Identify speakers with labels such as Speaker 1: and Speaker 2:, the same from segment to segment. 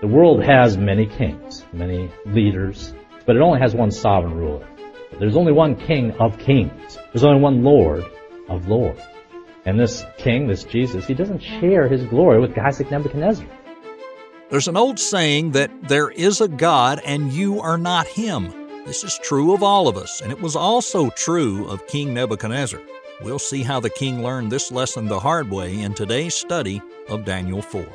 Speaker 1: The world has many kings, many leaders, but it only has one sovereign ruler. There's only one king of kings. There's only one lord of lords. And this king, this Jesus, he doesn't share his glory with guys like Nebuchadnezzar.
Speaker 2: There's an old saying that there is a God and you are not him. This is true of all of us, and it was also true of King Nebuchadnezzar. We'll see how the king learned this lesson the hard way in today's study of Daniel 4.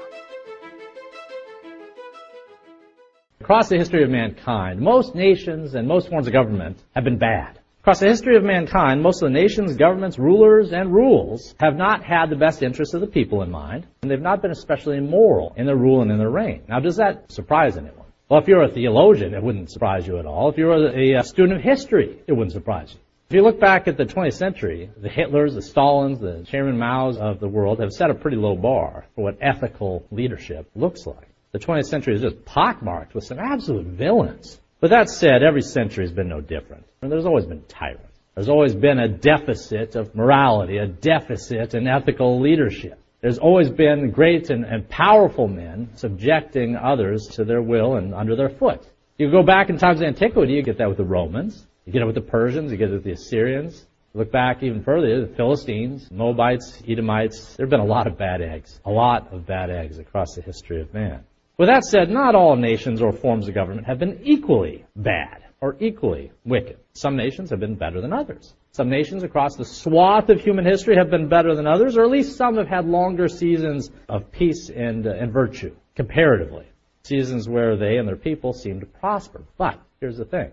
Speaker 1: Across the history of mankind, most nations and most forms of government have been bad. Across the history of mankind, most of the nations, governments, rulers, and rules have not had the best interests of the people in mind, and they've not been especially moral in their rule and in their reign. Now, does that surprise anyone? Well, if you're a theologian, it wouldn't surprise you at all. If you're a, student of history, it wouldn't surprise you. If you look back at the 20th century, the Hitlers, the Stalins, the Chairman Mao's of the world have set a pretty low bar for what ethical leadership looks like. The 20th century is just pockmarked with some absolute villains. But that said, every century has been no different. There's always been tyrants. There's always been a deficit of morality, a deficit in ethical leadership. There's always been great and, and powerful men subjecting others to their will and under their foot. You go back in times of antiquity, you get that with the Romans, you get it with the Persians, you get it with the Assyrians. Look back even further, the Philistines, Moabites, Edomites. There have been a lot of bad eggs, a lot of bad eggs across the history of man. With that said, not all nations or forms of government have been equally bad or equally wicked. Some nations have been better than others. Some nations across the swath of human history have been better than others, or at least some have had longer seasons of peace and, uh, and virtue, comparatively. Seasons where they and their people seem to prosper. But here's the thing.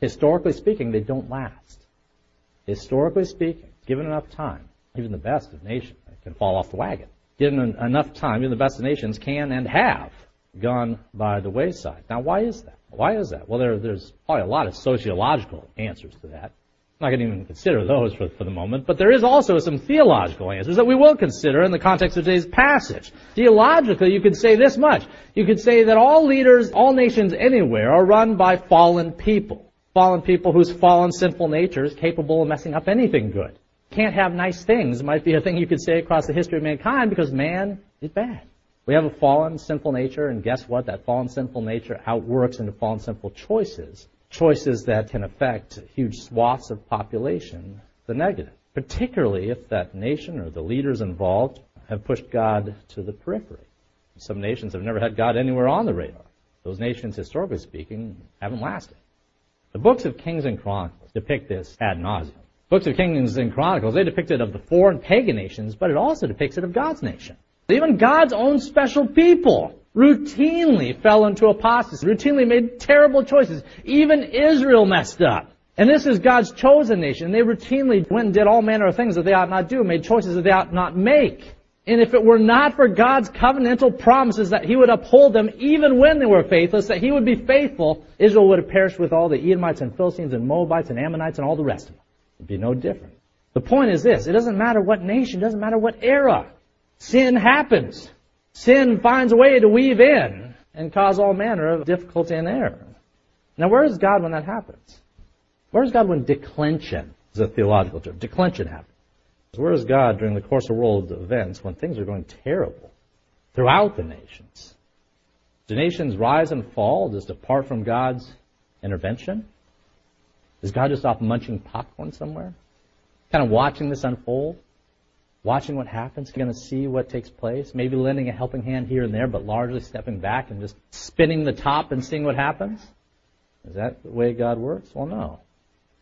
Speaker 1: Historically speaking, they don't last. Historically speaking, given enough time, even the best of nations can fall off the wagon. Given enough time, even the best of nations can and have gone by the wayside. Now, why is that? Why is that? Well, there, there's probably a lot of sociological answers to that. I'm not going to even consider those for, for the moment, but there is also some theological answers that we will consider in the context of today's passage. Theologically, you could say this much. You could say that all leaders, all nations anywhere are run by fallen people. Fallen people whose fallen sinful nature is capable of messing up anything good. Can't have nice things might be a thing you could say across the history of mankind because man is bad. We have a fallen, sinful nature, and guess what? That fallen, sinful nature outworks into fallen, sinful choices. Choices that can affect huge swaths of population, the negative. Particularly if that nation or the leaders involved have pushed God to the periphery. Some nations have never had God anywhere on the radar. Those nations, historically speaking, haven't lasted. The books of Kings and Chronicles depict this ad nauseum. Books of Kings and Chronicles, they depict it of the foreign pagan nations, but it also depicts it of God's nation. Even God's own special people routinely fell into apostasy, routinely made terrible choices. Even Israel messed up. And this is God's chosen nation. They routinely went and did all manner of things that they ought not do, made choices that they ought not make. And if it were not for God's covenantal promises that He would uphold them even when they were faithless, that He would be faithful, Israel would have perished with all the Edomites and Philistines and Moabites and Ammonites and all the rest of them. It'd be no different. The point is this, it doesn't matter what nation, it doesn't matter what era. Sin happens. Sin finds a way to weave in and cause all manner of difficulty and error. Now, where is God when that happens? Where is God when declension is a theological term? Declension happens. Where is God during the course of world events when things are going terrible throughout the nations? Do nations rise and fall just apart from God's intervention? Is God just off munching popcorn somewhere? Kind of watching this unfold? Watching what happens, going to see what takes place, maybe lending a helping hand here and there, but largely stepping back and just spinning the top and seeing what happens? Is that the way God works? Well, no.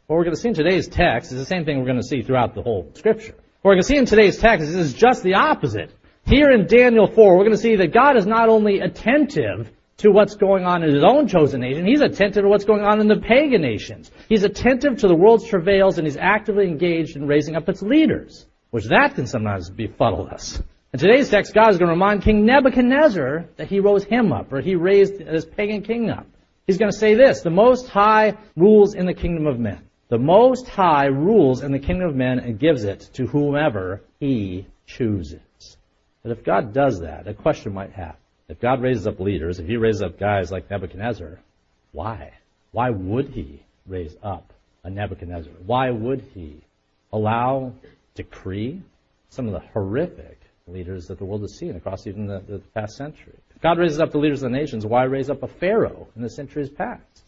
Speaker 1: What we're going to see in today's text is the same thing we're going to see throughout the whole scripture. What we're going to see in today's text is just the opposite. Here in Daniel 4, we're going to see that God is not only attentive to what's going on in his own chosen nation, he's attentive to what's going on in the pagan nations. He's attentive to the world's travails and he's actively engaged in raising up its leaders which that can sometimes befuddle us. In today's text, God is going to remind King Nebuchadnezzar that he rose him up, or he raised this pagan king up. He's going to say this, the Most High rules in the kingdom of men. The Most High rules in the kingdom of men and gives it to whomever he chooses. But if God does that, a question might have. If God raises up leaders, if he raises up guys like Nebuchadnezzar, why? Why would he raise up a Nebuchadnezzar? Why would he allow decree some of the horrific leaders that the world has seen across even the, the past century. God raises up the leaders of the nations. Why raise up a Pharaoh in the centuries past?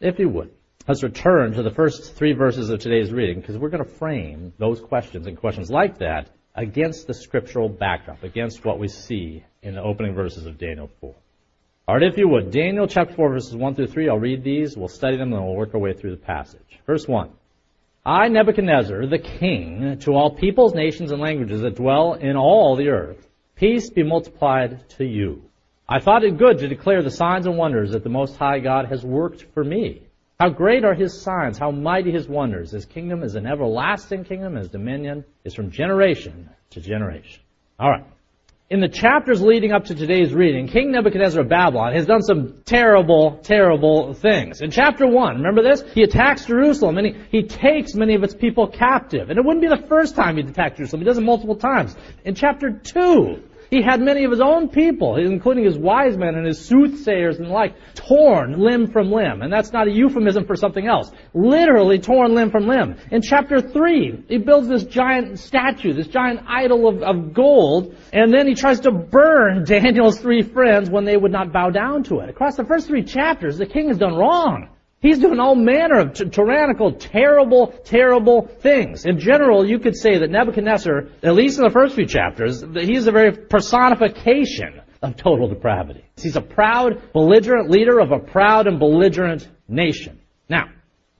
Speaker 1: If you would, let's return to the first three verses of today's reading because we're going to frame those questions and questions like that against the scriptural backdrop, against what we see in the opening verses of Daniel 4. All right, if you would, Daniel chapter 4, verses 1 through 3, I'll read these, we'll study them, and we'll work our way through the passage. Verse 1. I, Nebuchadnezzar, the king, to all peoples, nations, and languages that dwell in all the earth, peace be multiplied to you. I thought it good to declare the signs and wonders that the Most High God has worked for me. How great are his signs, how mighty his wonders. His kingdom is an everlasting kingdom, his dominion is from generation to generation. All right in the chapters leading up to today's reading, King Nebuchadnezzar of Babylon has done some terrible, terrible things. In chapter 1, remember this? He attacks Jerusalem and he, he takes many of its people captive. And it wouldn't be the first time he'd attacked Jerusalem. He does it multiple times. In chapter 2, he had many of his own people, including his wise men and his soothsayers and the like, torn limb from limb. And that's not a euphemism for something else. Literally torn limb from limb. In chapter 3, he builds this giant statue, this giant idol of, of gold, and then he tries to burn Daniel's three friends when they would not bow down to it. Across the first three chapters, the king has done wrong. He's doing all manner of t- tyrannical, terrible, terrible things. In general, you could say that Nebuchadnezzar, at least in the first few chapters, he's a very personification of total depravity. He's a proud, belligerent leader of a proud and belligerent nation. Now,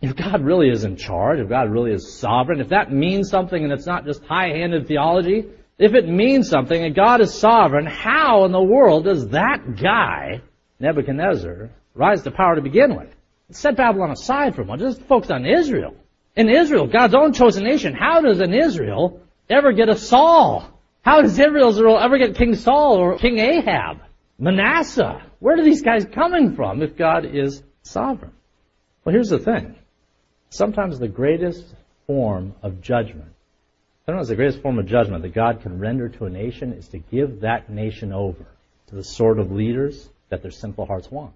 Speaker 1: if God really is in charge, if God really is sovereign, if that means something and it's not just high-handed theology, if it means something and God is sovereign, how in the world does that guy, Nebuchadnezzar, rise to power to begin with? Set Babylon aside for a moment. Just focus on Israel. In Israel, God's own chosen nation, how does an Israel ever get a Saul? How does Israel ever get King Saul or King Ahab? Manasseh? Where are these guys coming from if God is sovereign? Well, here's the thing. Sometimes the greatest form of judgment, sometimes the greatest form of judgment that God can render to a nation is to give that nation over to the sort of leaders that their sinful hearts want.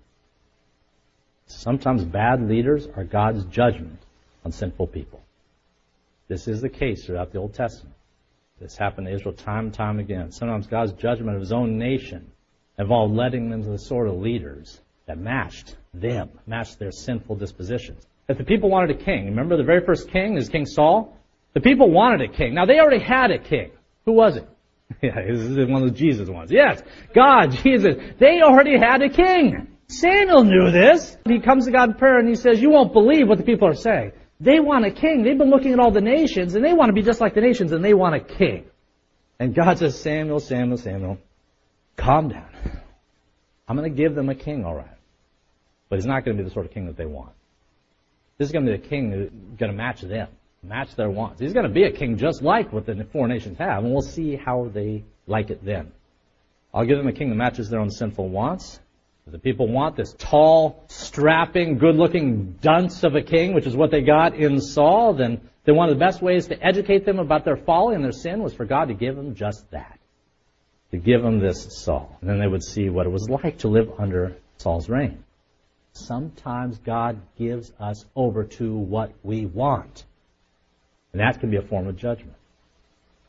Speaker 1: Sometimes bad leaders are God's judgment on sinful people. This is the case throughout the Old Testament. This happened to Israel time and time again. Sometimes God's judgment of his own nation involved letting them to the sort of leaders that matched them, matched their sinful dispositions. If the people wanted a king, remember the very first king is King Saul? The people wanted a king. Now they already had a king. Who was it? Yeah, this is one of the Jesus ones. Yes, God, Jesus. They already had a king. Samuel knew this. He comes to God in prayer and he says, you won't believe what the people are saying. They want a king. They've been looking at all the nations and they want to be just like the nations and they want a king. And God says, Samuel, Samuel, Samuel, calm down. I'm going to give them a king, all right. But he's not going to be the sort of king that they want. This is going to be a king who's going to match them, match their wants. He's going to be a king just like what the four nations have, and we'll see how they like it then. I'll give them a king that matches their own sinful wants, the people want this tall, strapping, good-looking dunce of a king, which is what they got in Saul. Then, then one of the best ways to educate them about their folly and their sin was for God to give them just that. To give them this Saul. And then they would see what it was like to live under Saul's reign. Sometimes God gives us over to what we want. And that can be a form of judgment.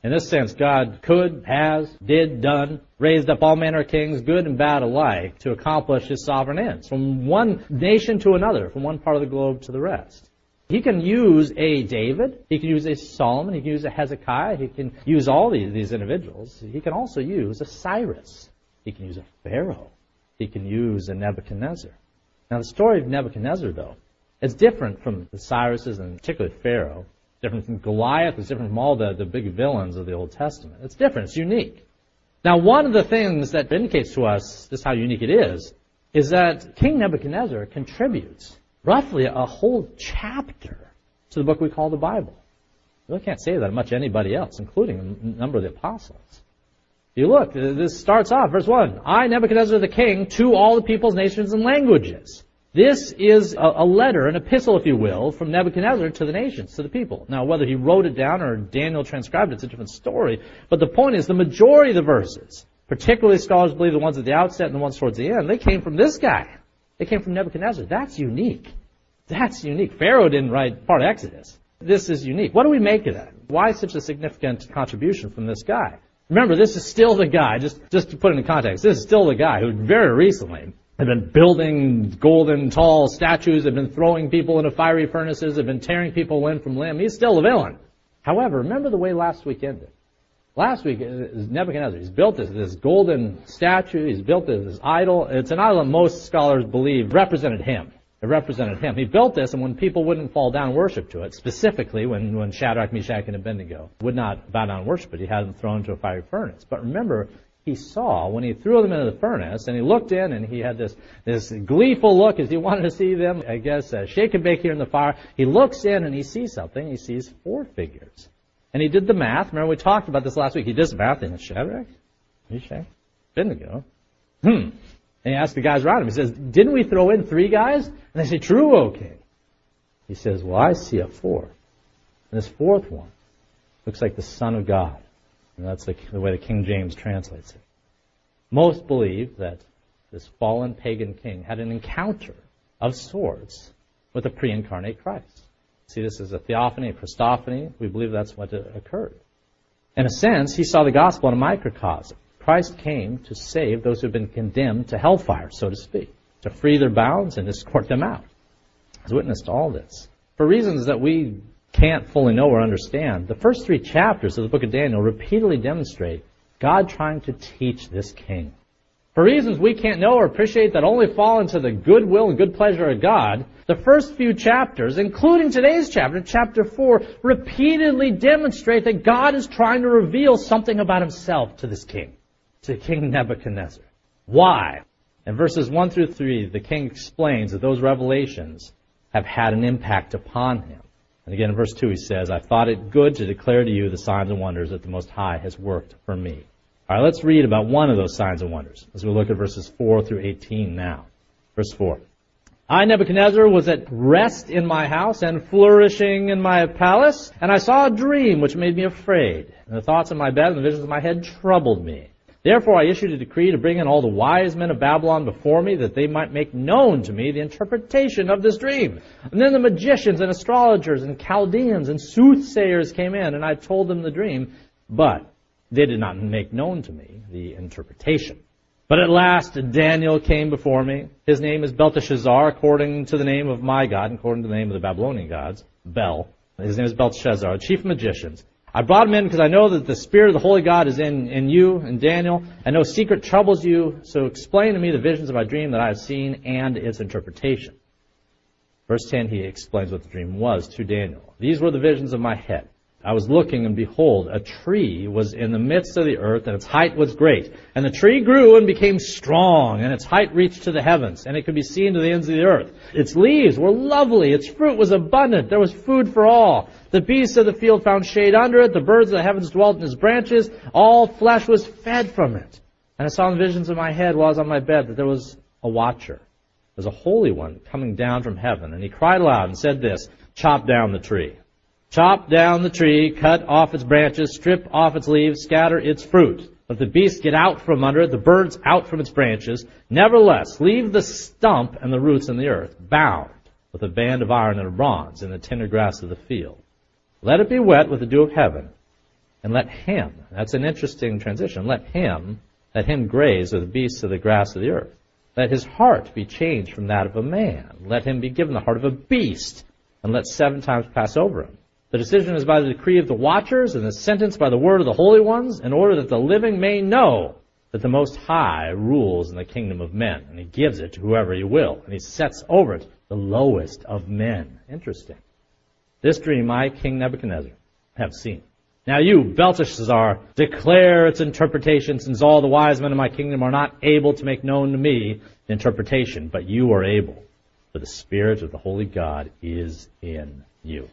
Speaker 1: In this sense, God could, has, did, done, raised up all manner of kings, good and bad alike, to accomplish his sovereign ends, from one nation to another, from one part of the globe to the rest. He can use a David, he can use a Solomon, he can use a Hezekiah, he can use all these, these individuals. He can also use a Cyrus, he can use a Pharaoh, he can use a Nebuchadnezzar. Now the story of Nebuchadnezzar, though, is different from the Cyruses and particularly Pharaoh different from Goliath. It's different from all the, the big villains of the Old Testament. It's different. It's unique. Now, one of the things that indicates to us just how unique it is, is that King Nebuchadnezzar contributes roughly a whole chapter to the book we call the Bible. You really can't say that much anybody else, including a number of the apostles. You look, this starts off, verse 1. I, Nebuchadnezzar the king, to all the peoples, nations, and languages. This is a, a, letter, an epistle, if you will, from Nebuchadnezzar to the nations, to the people. Now, whether he wrote it down or Daniel transcribed it, it's a different story. But the point is, the majority of the verses, particularly scholars believe the ones at the outset and the ones towards the end, they came from this guy. They came from Nebuchadnezzar. That's unique. That's unique. Pharaoh didn't write part of Exodus. This is unique. What do we make of that? Why such a significant contribution from this guy? Remember, this is still the guy, just, just to put it in context, this is still the guy who very recently had been building golden tall statues, They've been throwing people into fiery furnaces, They've been tearing people limb from limb. He's still the villain. However, remember the way last week ended. Last week, uh, uh, Nebuchadnezzar, he's built this, this golden statue, he's built this, this idol. It's an idol that most scholars believe represented him. It represented him. He built this, and when people wouldn't fall down worship to it, specifically when, when Shadrach, Meshach, and Abednego would not bow down and worship it, he had them thrown into a fiery furnace. But remember, he saw when he threw them into the furnace, and he looked in, and he had this, this gleeful look as he wanted to see them, I guess, uh, shake and bake here in the fire. He looks in, and he sees something. He sees four figures. And he did the math. Remember, we talked about this last week. He did the math, and Shadrach, Meshach, Abednego. Hmm. And he asked the guys around him, he says, Didn't we throw in three guys? And they say, True, okay. He says, Well, I see a fourth. And this fourth one looks like the Son of God. And that's the, the way the King James translates it. Most believe that this fallen pagan king had an encounter of sorts with the pre incarnate Christ. See, this is a theophany, a Christophany. We believe that's what occurred. In a sense, he saw the gospel in a microcosm. Christ came to save those who have been condemned to hellfire, so to speak, to free their bounds and escort them out. Has witnessed all this. For reasons that we can't fully know or understand, the first three chapters of the book of Daniel repeatedly demonstrate God trying to teach this king. For reasons we can't know or appreciate that only fall into the goodwill and good pleasure of God, the first few chapters, including today's chapter, chapter 4, repeatedly demonstrate that God is trying to reveal something about himself to this king to King Nebuchadnezzar. Why? In verses 1 through 3, the king explains that those revelations have had an impact upon him. And again, in verse 2, he says, I thought it good to declare to you the signs and wonders that the Most High has worked for me. All right, let's read about one of those signs and wonders as we look at verses 4 through 18 now. Verse 4. I, Nebuchadnezzar, was at rest in my house and flourishing in my palace, and I saw a dream which made me afraid. And the thoughts in my bed and the visions of my head troubled me. Therefore I issued a decree to bring in all the wise men of Babylon before me, that they might make known to me the interpretation of this dream. And then the magicians and astrologers and Chaldeans and soothsayers came in, and I told them the dream, but they did not make known to me the interpretation. But at last Daniel came before me. His name is Belteshazzar, according to the name of my God, according to the name of the Babylonian gods, Bel. His name is Belteshazzar, chief magicians. I brought him in because I know that the Spirit of the Holy God is in, in you and Daniel, and no secret troubles you, so explain to me the visions of my dream that I have seen and its interpretation. Verse 10, he explains what the dream was to Daniel. These were the visions of my head. I was looking, and behold, a tree was in the midst of the earth, and its height was great. And the tree grew and became strong, and its height reached to the heavens, and it could be seen to the ends of the earth. Its leaves were lovely, its fruit was abundant, there was food for all. The beasts of the field found shade under it, the birds of the heavens dwelt in its branches, all flesh was fed from it. And I saw in visions of my head while I was on my bed that there was a watcher. There was a holy one coming down from heaven, and he cried aloud and said this, chop down the tree Chop down the tree, cut off its branches, strip off its leaves, scatter its fruit. Let the beasts get out from under it, the birds out from its branches. Nevertheless, leave the stump and the roots in the earth, bound with a band of iron and of bronze in the tender grass of the field. Let it be wet with the dew of heaven, and let him, that's an interesting transition, let him, let him graze with the beasts of the grass of the earth. Let his heart be changed from that of a man. Let him be given the heart of a beast, and let seven times pass over him. The decision is by the decree of the watchers, and the sentence by the word of the holy ones, in order that the living may know that the Most High rules in the kingdom of men, and He gives it to whoever He will, and He sets over it the lowest of men. Interesting. This dream I, King Nebuchadnezzar, have seen. Now you, Belteshazzar, declare its interpretation, since all the wise men of my kingdom are not able to make known to me the interpretation, but you are able, for the Spirit of the Holy God is in you.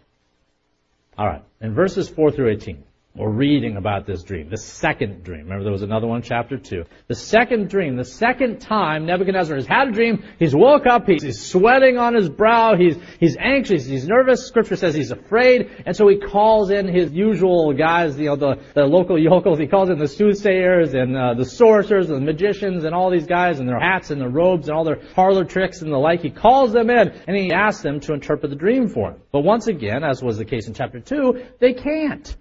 Speaker 1: All right. In verses 4 through 18, we're reading about this dream, the second dream. Remember, there was another one, chapter 2. The second dream, the second time Nebuchadnezzar has had a dream, he's woke up, he's, he's sweating on his brow, he's, he's anxious, he's nervous. Scripture says he's afraid, and so he calls in his usual guys, you know, the, the local yokels. He calls in the soothsayers and uh, the sorcerers and the magicians and all these guys and their hats and their robes and all their parlor tricks and the like. He calls them in and he asks them to interpret the dream for him. But once again, as was the case in chapter 2, they can't.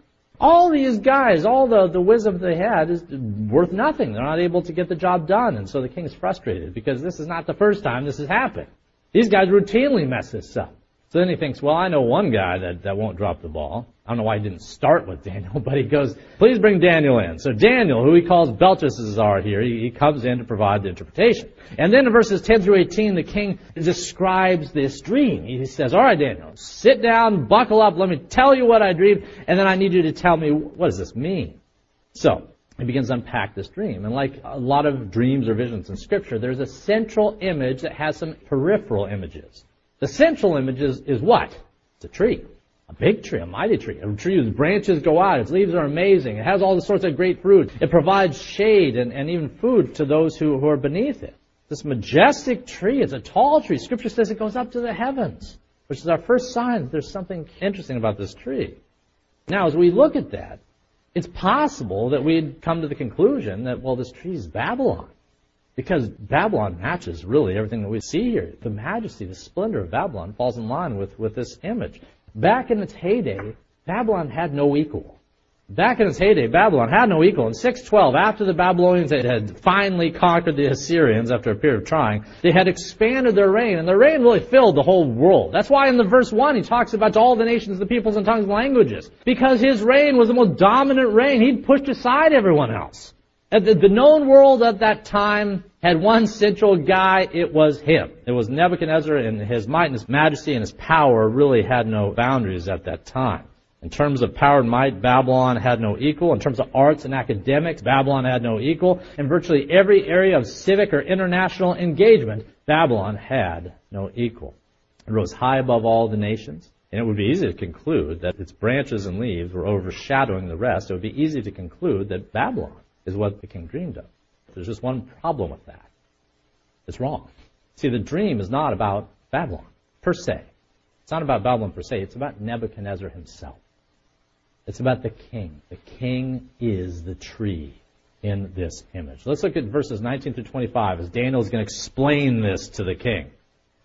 Speaker 1: All these guys, all the, the wisdom they had is worth nothing. They're not able to get the job done. And so the king's frustrated because this is not the first time this has happened. These guys routinely mess this up. So then he thinks, well, I know one guy that, that won't drop the ball. I don't know why he didn't start with Daniel, but he goes, please bring Daniel in. So Daniel, who he calls Belteshazzar here, he, he comes in to provide the interpretation. And then in verses 10 through 18, the king describes this dream. He says, all right, Daniel, sit down, buckle up, let me tell you what I dreamed, and then I need you to tell me, what does this mean? So, he begins to unpack this dream. And like a lot of dreams or visions in scripture, there's a central image that has some peripheral images. The central image is, is what? It's a tree. A big tree, a mighty tree. A tree whose branches go out. Its leaves are amazing. It has all the sorts of great fruit. It provides shade and, and even food to those who, who are beneath it. This majestic tree, it's a tall tree. Scripture says it goes up to the heavens, which is our first sign that there's something interesting about this tree. Now, as we look at that, it's possible that we'd come to the conclusion that, well, this tree is Babylon. Because Babylon matches really everything that we see here. The majesty, the splendor of Babylon falls in line with, with this image. Back in its heyday, Babylon had no equal. Back in its heyday, Babylon had no equal. In 612, after the Babylonians had finally conquered the Assyrians after a period of trying, they had expanded their reign, and their reign really filled the whole world. That's why in the verse 1 he talks about all the nations, the peoples, and tongues and languages. Because his reign was the most dominant reign. He'd pushed aside everyone else. Uh, the, the known world at that time had one central guy. It was him. It was Nebuchadnezzar and his might and his majesty and his power really had no boundaries at that time. In terms of power and might, Babylon had no equal. In terms of arts and academics, Babylon had no equal. In virtually every area of civic or international engagement, Babylon had no equal. It rose high above all the nations. And it would be easy to conclude that its branches and leaves were overshadowing the rest. It would be easy to conclude that Babylon is what the king dreamed of. There's just one problem with that. It's wrong. See, the dream is not about Babylon, per se. It's not about Babylon per se. It's about Nebuchadnezzar himself. It's about the king. The king is the tree in this image. Let's look at verses 19 through 25 as Daniel is going to explain this to the king.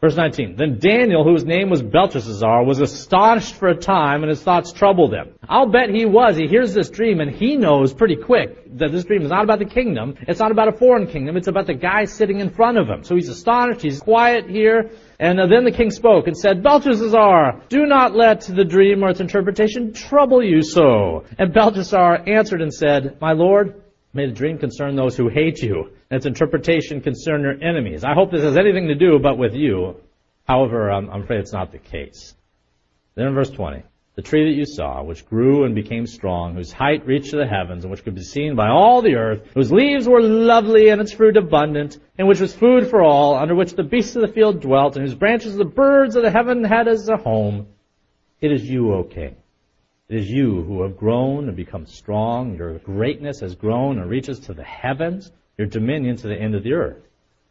Speaker 1: Verse 19. Then Daniel, whose name was Belteshazzar, was astonished for a time, and his thoughts troubled him. I'll bet he was. He hears this dream, and he knows pretty quick that this dream is not about the kingdom. It's not about a foreign kingdom. It's about the guy sitting in front of him. So he's astonished. He's quiet here. And uh, then the king spoke and said, Belteshazzar, do not let the dream or its interpretation trouble you so. And Belteshazzar answered and said, My lord, may the dream concern those who hate you and its interpretation concern your enemies. I hope this has anything to do but with you. However, I'm, I'm afraid it's not the case. Then in verse 20, the tree that you saw, which grew and became strong, whose height reached to the heavens, and which could be seen by all the earth, whose leaves were lovely and its fruit abundant, and which was food for all, under which the beasts of the field dwelt, and whose branches the birds of the heaven had as a home. It is you, O king. It is you who have grown and become strong. Your greatness has grown and reaches to the heavens your dominion to the end of the earth.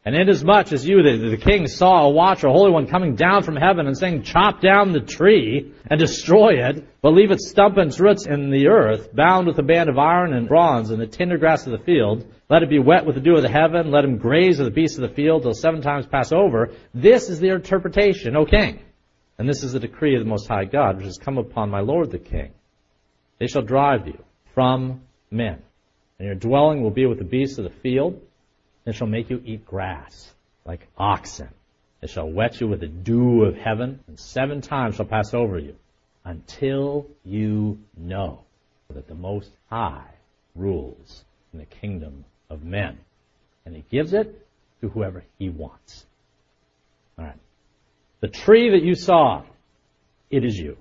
Speaker 1: And inasmuch as you, the, the king, saw a watcher, a holy one, coming down from heaven and saying, chop down the tree and destroy it, but leave its stump and its roots in the earth, bound with a band of iron and bronze and the tender grass of the field, let it be wet with the dew of the heaven, let him graze with the beasts of the field till seven times pass over. This is the interpretation, O king. And this is the decree of the Most High God, which has come upon my Lord the king. They shall drive you from men and your dwelling will be with the beasts of the field. It shall make you eat grass like oxen. It shall wet you with the dew of heaven, and seven times shall pass over you, until you know that the Most High rules in the kingdom of men. And he gives it to whoever he wants. Alright. The tree that you saw, it is you.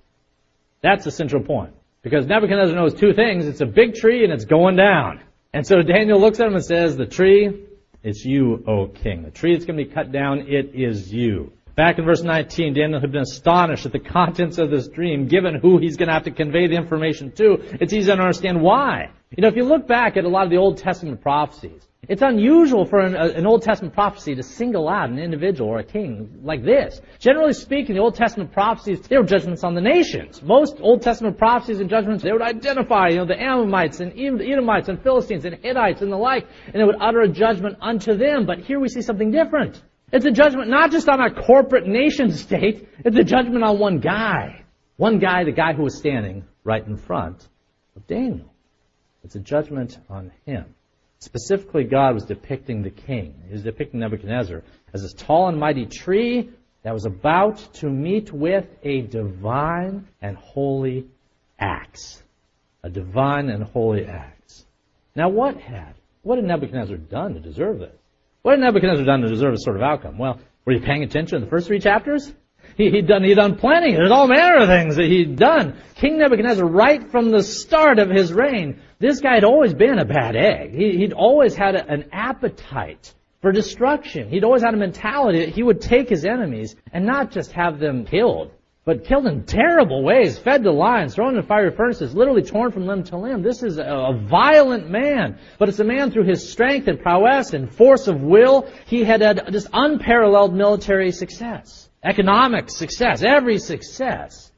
Speaker 1: That's the central point. Because Nebuchadnezzar knows two things. It's a big tree and it's going down. And so Daniel looks at him and says, the tree, it's you, O king. The tree that's going to be cut down, it is you. Back in verse 19, Daniel had been astonished at the contents of this dream, given who he's going to have to convey the information to. It's easy to understand why. You know, if you look back at a lot of the Old Testament prophecies, it's unusual for an, an, Old Testament prophecy to single out an individual or a king like this. Generally speaking, the Old Testament prophecies, they were judgments on the nations. Most Old Testament prophecies and judgments, they would identify, you know, the Ammonites and Edomites and Philistines and Hittites and the like, and they would utter a judgment unto them. But here we see something different. It's a judgment not just on a corporate nation state, it's a judgment on one guy. One guy, the guy who was standing right in front of Daniel. It's a judgment on him. Specifically, God was depicting the king. He was depicting Nebuchadnezzar as this tall and mighty tree that was about to meet with a divine and holy axe. A divine and holy axe. Now, what had, what had Nebuchadnezzar done to deserve this? What had Nebuchadnezzar done to deserve this sort of outcome? Well, were you paying attention in the first three chapters? He, he'd done, he'd done plenty. There's all manner of things that he'd done. King Nebuchadnezzar, right from the start of his reign, this guy had always been a bad egg. He, he'd always had a, an appetite for destruction. He'd always had a mentality that he would take his enemies and not just have them killed, but killed in terrible ways, fed to lions, thrown in fiery furnaces, literally torn from limb to limb. This is a, a violent man, but it's a man through his strength and prowess and force of will. He had had just unparalleled military success economic success, every success.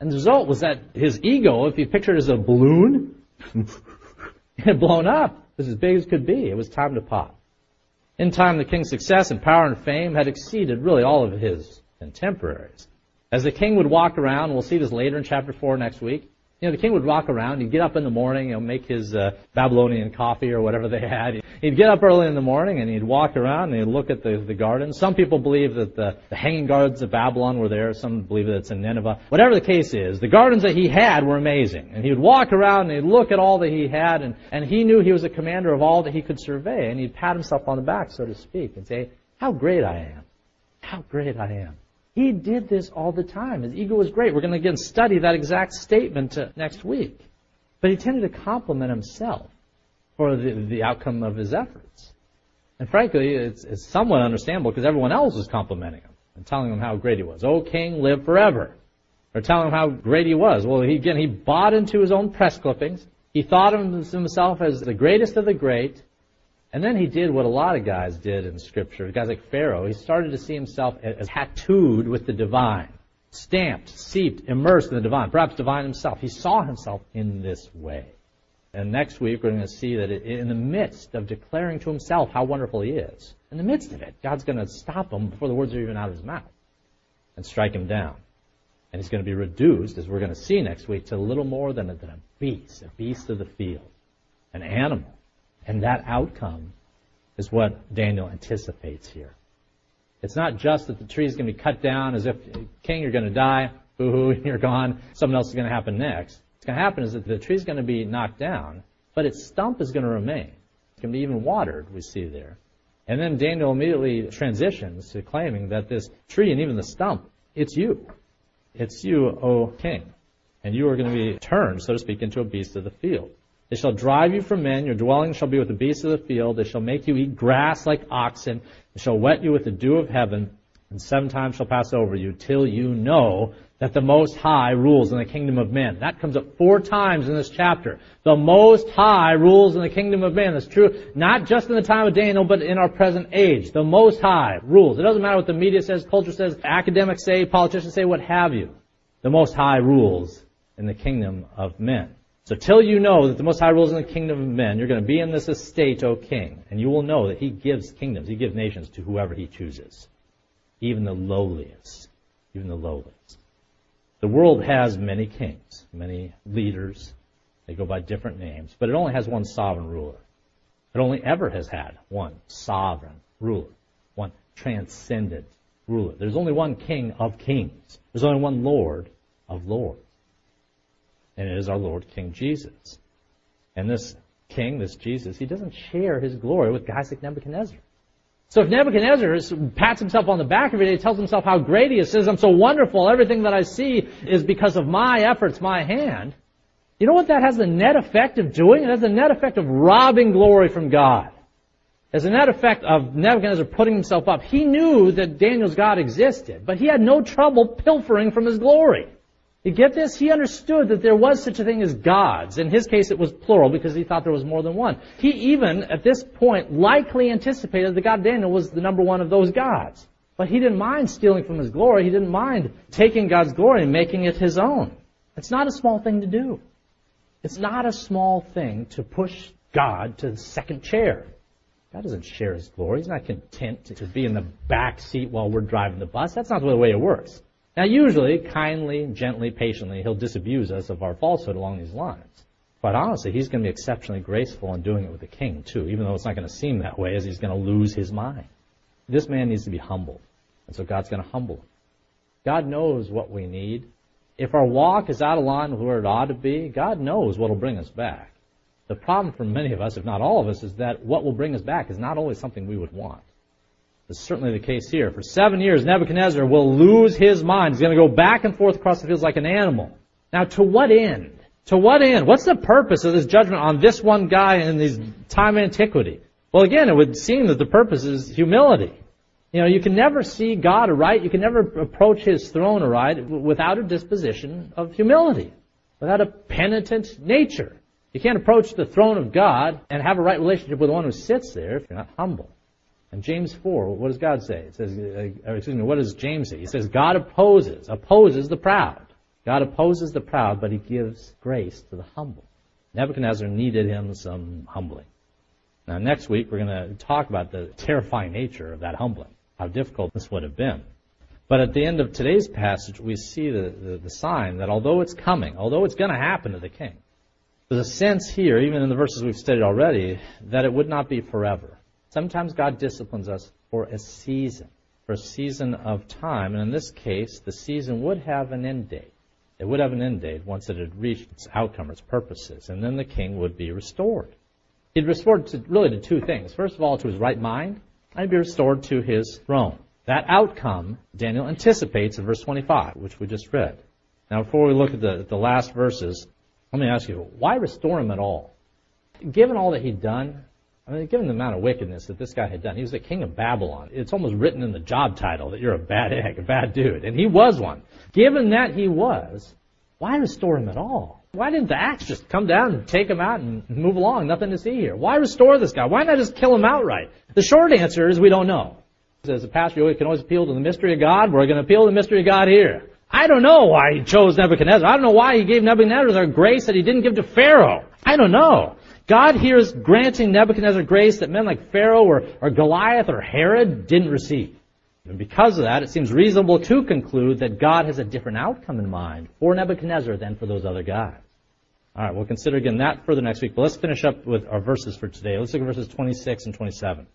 Speaker 1: And the result was that his ego, if you picture it as a balloon, it had blown up. It was as big as could be. It was time to pop. In time, the king's success and power and fame had exceeded really all of his contemporaries. As the king would walk around, we'll see this later in chapter 4 next week, you know, the king would walk around. He'd get up in the morning, know, make his uh, Babylonian coffee or whatever they had. He'd get up early in the morning and he'd walk around and he'd look at the, the gardens. Some people believe that the, the hanging gardens of Babylon were there. Some believe that it's in Nineveh. Whatever the case is, the gardens that he had were amazing. And he would walk around and he'd look at all that he had and, and he knew he was a commander of all that he could survey. And he'd pat himself on the back, so to speak, and say, how great I am. How great I am. He did this all the time. His ego was great. We're going to again study that exact statement uh, next week. But he tended to compliment himself for the, the outcome of his efforts. And frankly, it's, it's somewhat understandable because everyone else was complimenting him and telling him how great he was. Oh, king, live forever. Or telling him how great he was. Well, he, again, he bought into his own press clippings. He thought of himself as the greatest of the great. And then he did what a lot of guys did in Scripture. Guys like Pharaoh, he started to see himself as tattooed with the divine, stamped, seeped, immersed in the divine, perhaps divine himself. He saw himself in this way. And next week we're going to see that in the midst of declaring to himself how wonderful he is, in the midst of it, God's going to stop him before the words are even out of his mouth and strike him down. And he's going to be reduced, as we're going to see next week, to a little more than a, than a beast, a beast of the field, an animal and that outcome is what Daniel anticipates here. It's not just that the tree is going to be cut down as if, king, you're going to die, boo-hoo, you're gone, something else is going to happen next. What's going to happen is that the tree is going to be knocked down, but its stump is going to remain. It's going to be even watered, we see there. And then Daniel immediately transitions to claiming that this tree and even the stump, it's you. It's you, O king. And you are going to be turned, so to speak, into a beast of the field. They shall drive you from men. Your dwelling shall be with the beasts of the field. They shall make you eat grass like oxen. They shall wet you with the dew of heaven. And seven times shall pass over you till you know that the Most High rules in the kingdom of men. That comes up four times in this chapter. The Most High rules in the kingdom of men. That's true not just in the time of Daniel, but in our present age. The Most High rules. It doesn't matter what the media says, culture says, academics say, politicians say, what have you. The Most High rules in the kingdom of men. So till you know that the Most High rules in the kingdom of men, you're going to be in this estate, O king, and you will know that he gives kingdoms, he gives nations to whoever he chooses, even the lowliest, even the lowliest. The world has many kings, many leaders. They go by different names, but it only has one sovereign ruler. It only ever has had one sovereign ruler, one transcendent ruler. There's only one king of kings. There's only one lord of lords and it is our Lord King Jesus. And this king, this Jesus, he doesn't share his glory with guys like Nebuchadnezzar. So if Nebuchadnezzar pats himself on the back every day, he tells himself how great he is, says, I'm so wonderful, everything that I see is because of my efforts, my hand, you know what that has the net effect of doing? It has the net effect of robbing glory from God. As a net effect of Nebuchadnezzar putting himself up, he knew that Daniel's God existed, but he had no trouble pilfering from his glory. You get this? He understood that there was such a thing as gods. In his case, it was plural because he thought there was more than one. He even, at this point, likely anticipated that God Daniel was the number one of those gods. But he didn't mind stealing from his glory. He didn't mind taking God's glory and making it his own. It's not a small thing to do. It's not a small thing to push God to the second chair. God doesn't share his glory. He's not content to be in the back seat while we're driving the bus. That's not the way it works. Now, usually, kindly, gently, patiently, he'll disabuse us of our falsehood along these lines. quite honestly, he's going to be exceptionally graceful in doing it with the king, too, even though it's not going to seem that way, as he's going to lose his mind. This man needs to be humbled. And so God's going to humble him. God knows what we need. If our walk is out of line with where it ought to be, God knows what will bring us back. The problem for many of us, if not all of us, is that what will bring us back is not always something we would want. Is certainly the case here. For seven years, Nebuchadnezzar will lose his mind. He's going to go back and forth across the fields like an animal. Now, to what end? To what end? What's the purpose of this judgment on this one guy in this time antiquity? Well, again, it would seem that the purpose is humility. You know, you can never see God aright, you can never approach His throne aright without a disposition of humility, without a penitent nature. You can't approach the throne of God and have a right relationship with the one who sits there if you're not humble. And James 4, what does God say? It says, uh, excuse me, what does James say? He says, God opposes, opposes the proud. God opposes the proud, but he gives grace to the humble. Nebuchadnezzar needed him some humbling. Now, next week, we're going to talk about the terrifying nature of that humbling, how difficult this would have been. But at the end of today's passage, we see the, the, the sign that although it's coming, although it's going to happen to the king, there's a sense here, even in the verses we've studied already, that it would not be forever. Sometimes God disciplines us for a season, for a season of time. And in this case, the season would have an end date. It would have an end date once it had reached its outcome, its purposes, and then the king would be restored. He'd restored to, really to two things. First of all, to his right mind, and he'd be restored to his throne. That outcome, Daniel anticipates in verse 25, which we just read. Now, before we look at the, the last verses, let me ask you, why restore him at all? Given all that he'd done, I mean, given the amount of wickedness that this guy had done, he was the king of Babylon. It's almost written in the job title that you're a bad egg, a bad dude. And he was one. Given that he was, why restore him at all? Why didn't the axe just come down and take him out and move along? Nothing to see here. Why restore this guy? Why not just kill him outright? The short answer is we don't know. As a pastor, you can always appeal to the mystery of God. We're going to appeal to the mystery of God here. I don't know why he chose Nebuchadnezzar. I don't know why he gave Nebuchadnezzar grace that he didn't give to Pharaoh. I don't know. God here is granting Nebuchadnezzar grace that men like Pharaoh or, or Goliath or Herod didn't receive. And because of that, it seems reasonable to conclude that God has a different outcome in mind for Nebuchadnezzar than for those other guys. All right, we'll consider again that further next week, but let's finish up with our verses for today. Let's look at verses 26 and 27.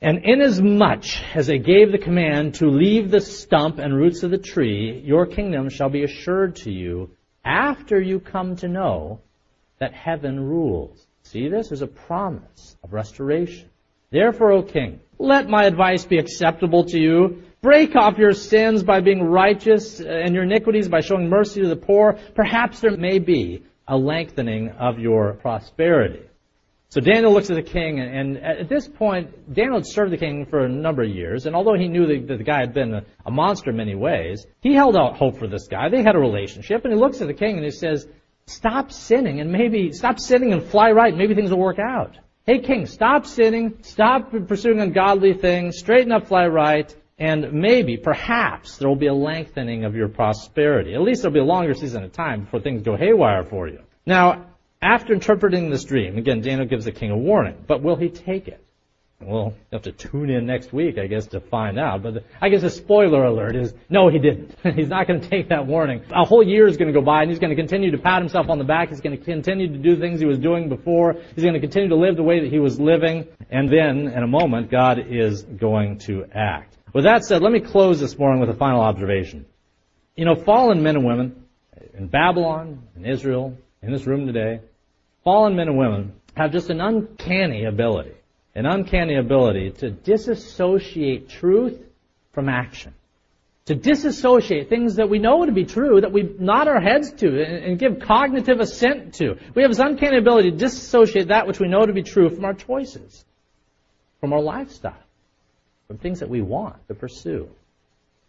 Speaker 1: And inasmuch as they gave the command to leave the stump and roots of the tree, your kingdom shall be assured to you after you come to know that heaven rules. See this? There's a promise of restoration. Therefore, O king, let my advice be acceptable to you. Break off your sins by being righteous and your iniquities by showing mercy to the poor. Perhaps there may be a lengthening of your prosperity. So Daniel looks at the king, and at this point, Daniel had served the king for a number of years, and although he knew that the guy had been a monster in many ways, he held out hope for this guy. They had a relationship, and he looks at the king and he says, Stop sinning and maybe stop sinning and fly right. Maybe things will work out. Hey, king, stop sinning. Stop pursuing ungodly things. Straighten up, fly right. And maybe, perhaps, there will be a lengthening of your prosperity. At least there'll be a longer season of time before things go haywire for you. Now, after interpreting this dream, again, Daniel gives the king a warning, but will he take it? Well, you have to tune in next week, I guess, to find out. But I guess a spoiler alert is, no, he didn't. he's not going to take that warning. A whole year is going to go by, and he's going to continue to pat himself on the back. He's going to continue to do things he was doing before. He's going to continue to live the way that he was living. And then, in a moment, God is going to act. With that said, let me close this morning with a final observation. You know, fallen men and women in Babylon, in Israel, in this room today, fallen men and women have just an uncanny ability an uncanny ability to disassociate truth from action. To disassociate things that we know to be true, that we nod our heads to and give cognitive assent to. We have this uncanny ability to disassociate that which we know to be true from our choices, from our lifestyle, from things that we want to pursue.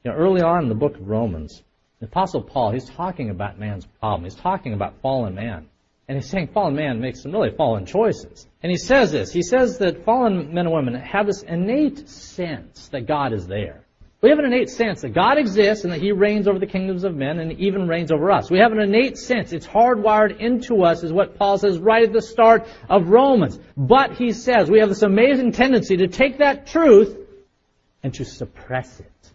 Speaker 1: You know, early on in the book of Romans, the Apostle Paul, he's talking about man's problem. He's talking about fallen man. And he's saying fallen man makes some really fallen choices. And he says this. He says that fallen men and women have this innate sense that God is there. We have an innate sense that God exists and that He reigns over the kingdoms of men and even reigns over us. We have an innate sense. It's hardwired into us is what Paul says right at the start of Romans. But he says we have this amazing tendency to take that truth and to suppress it.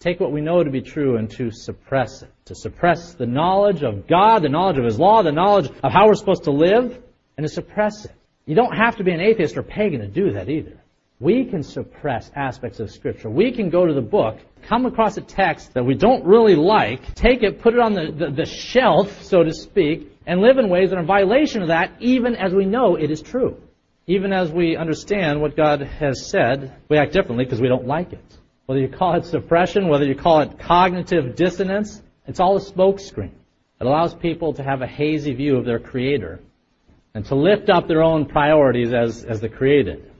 Speaker 1: Take what we know to be true and to suppress it. To suppress the knowledge of God, the knowledge of His law, the knowledge of how we're supposed to live, and to suppress it. You don't have to be an atheist or pagan to do that either. We can suppress aspects of Scripture. We can go to the book, come across a text that we don't really like, take it, put it on the, the, the shelf, so to speak, and live in ways that are in violation of that, even as we know it is true. Even as we understand what God has said, we act differently because we don't like it. Whether you call it suppression, whether you call it cognitive dissonance, it's all a smokescreen. It allows people to have a hazy view of their Creator and to lift up their own priorities as, as the created.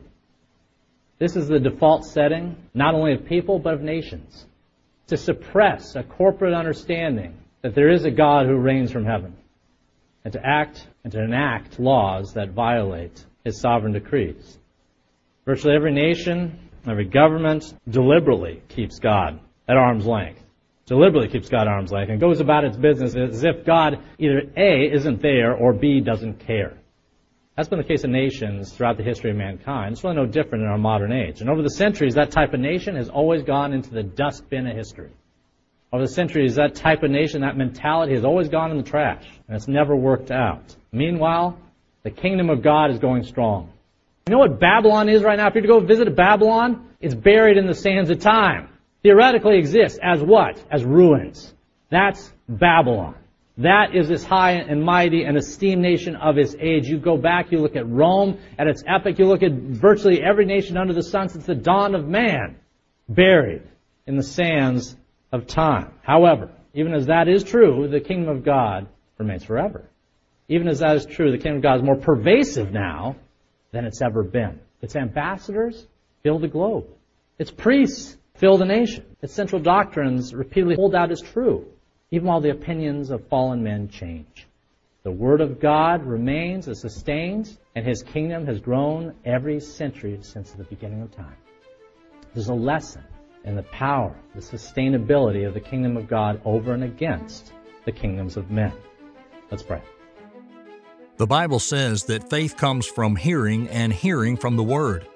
Speaker 1: This is the default setting, not only of people, but of nations. To suppress a corporate understanding that there is a God who reigns from heaven, and to act and to enact laws that violate his sovereign decrees. Virtually every nation, every government deliberately keeps God at arm's length. Deliberately keeps God at arm's length and goes about its business as if God either A isn't there or B doesn't care. That's been the case of nations throughout the history of mankind. It's really no different in our modern age. And over the centuries, that type of nation has always gone into the dustbin of history. Over the centuries, that type of nation, that mentality has always gone in the trash, and it's never worked out. Meanwhile, the kingdom of God is going strong. You know what Babylon is right now? If you to go visit Babylon, it's buried in the sands of time. Theoretically exists as what? As ruins. That's Babylon. That is this high and mighty and esteemed nation of its age. You go back, you look at Rome at its epic, you look at virtually every nation under the sun since the dawn of man, buried in the sands of time. However, even as that is true, the kingdom of God remains forever. Even as that is true, the kingdom of God is more pervasive now than it's ever been. Its ambassadors fill the globe. Its priests fill the nation. Its central doctrines repeatedly hold out as true even while the opinions of fallen men change. The Word of God remains and sustains, and His kingdom has grown every century since the beginning of time. There's a lesson in the power, the sustainability of the kingdom of God over and against the kingdoms of men. Let's pray.
Speaker 2: The Bible says that faith comes from hearing and hearing from the Word.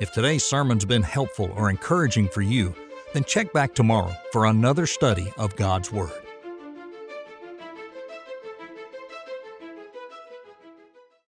Speaker 2: If today's sermon's been helpful or encouraging for you, then check back tomorrow for another study of God's Word.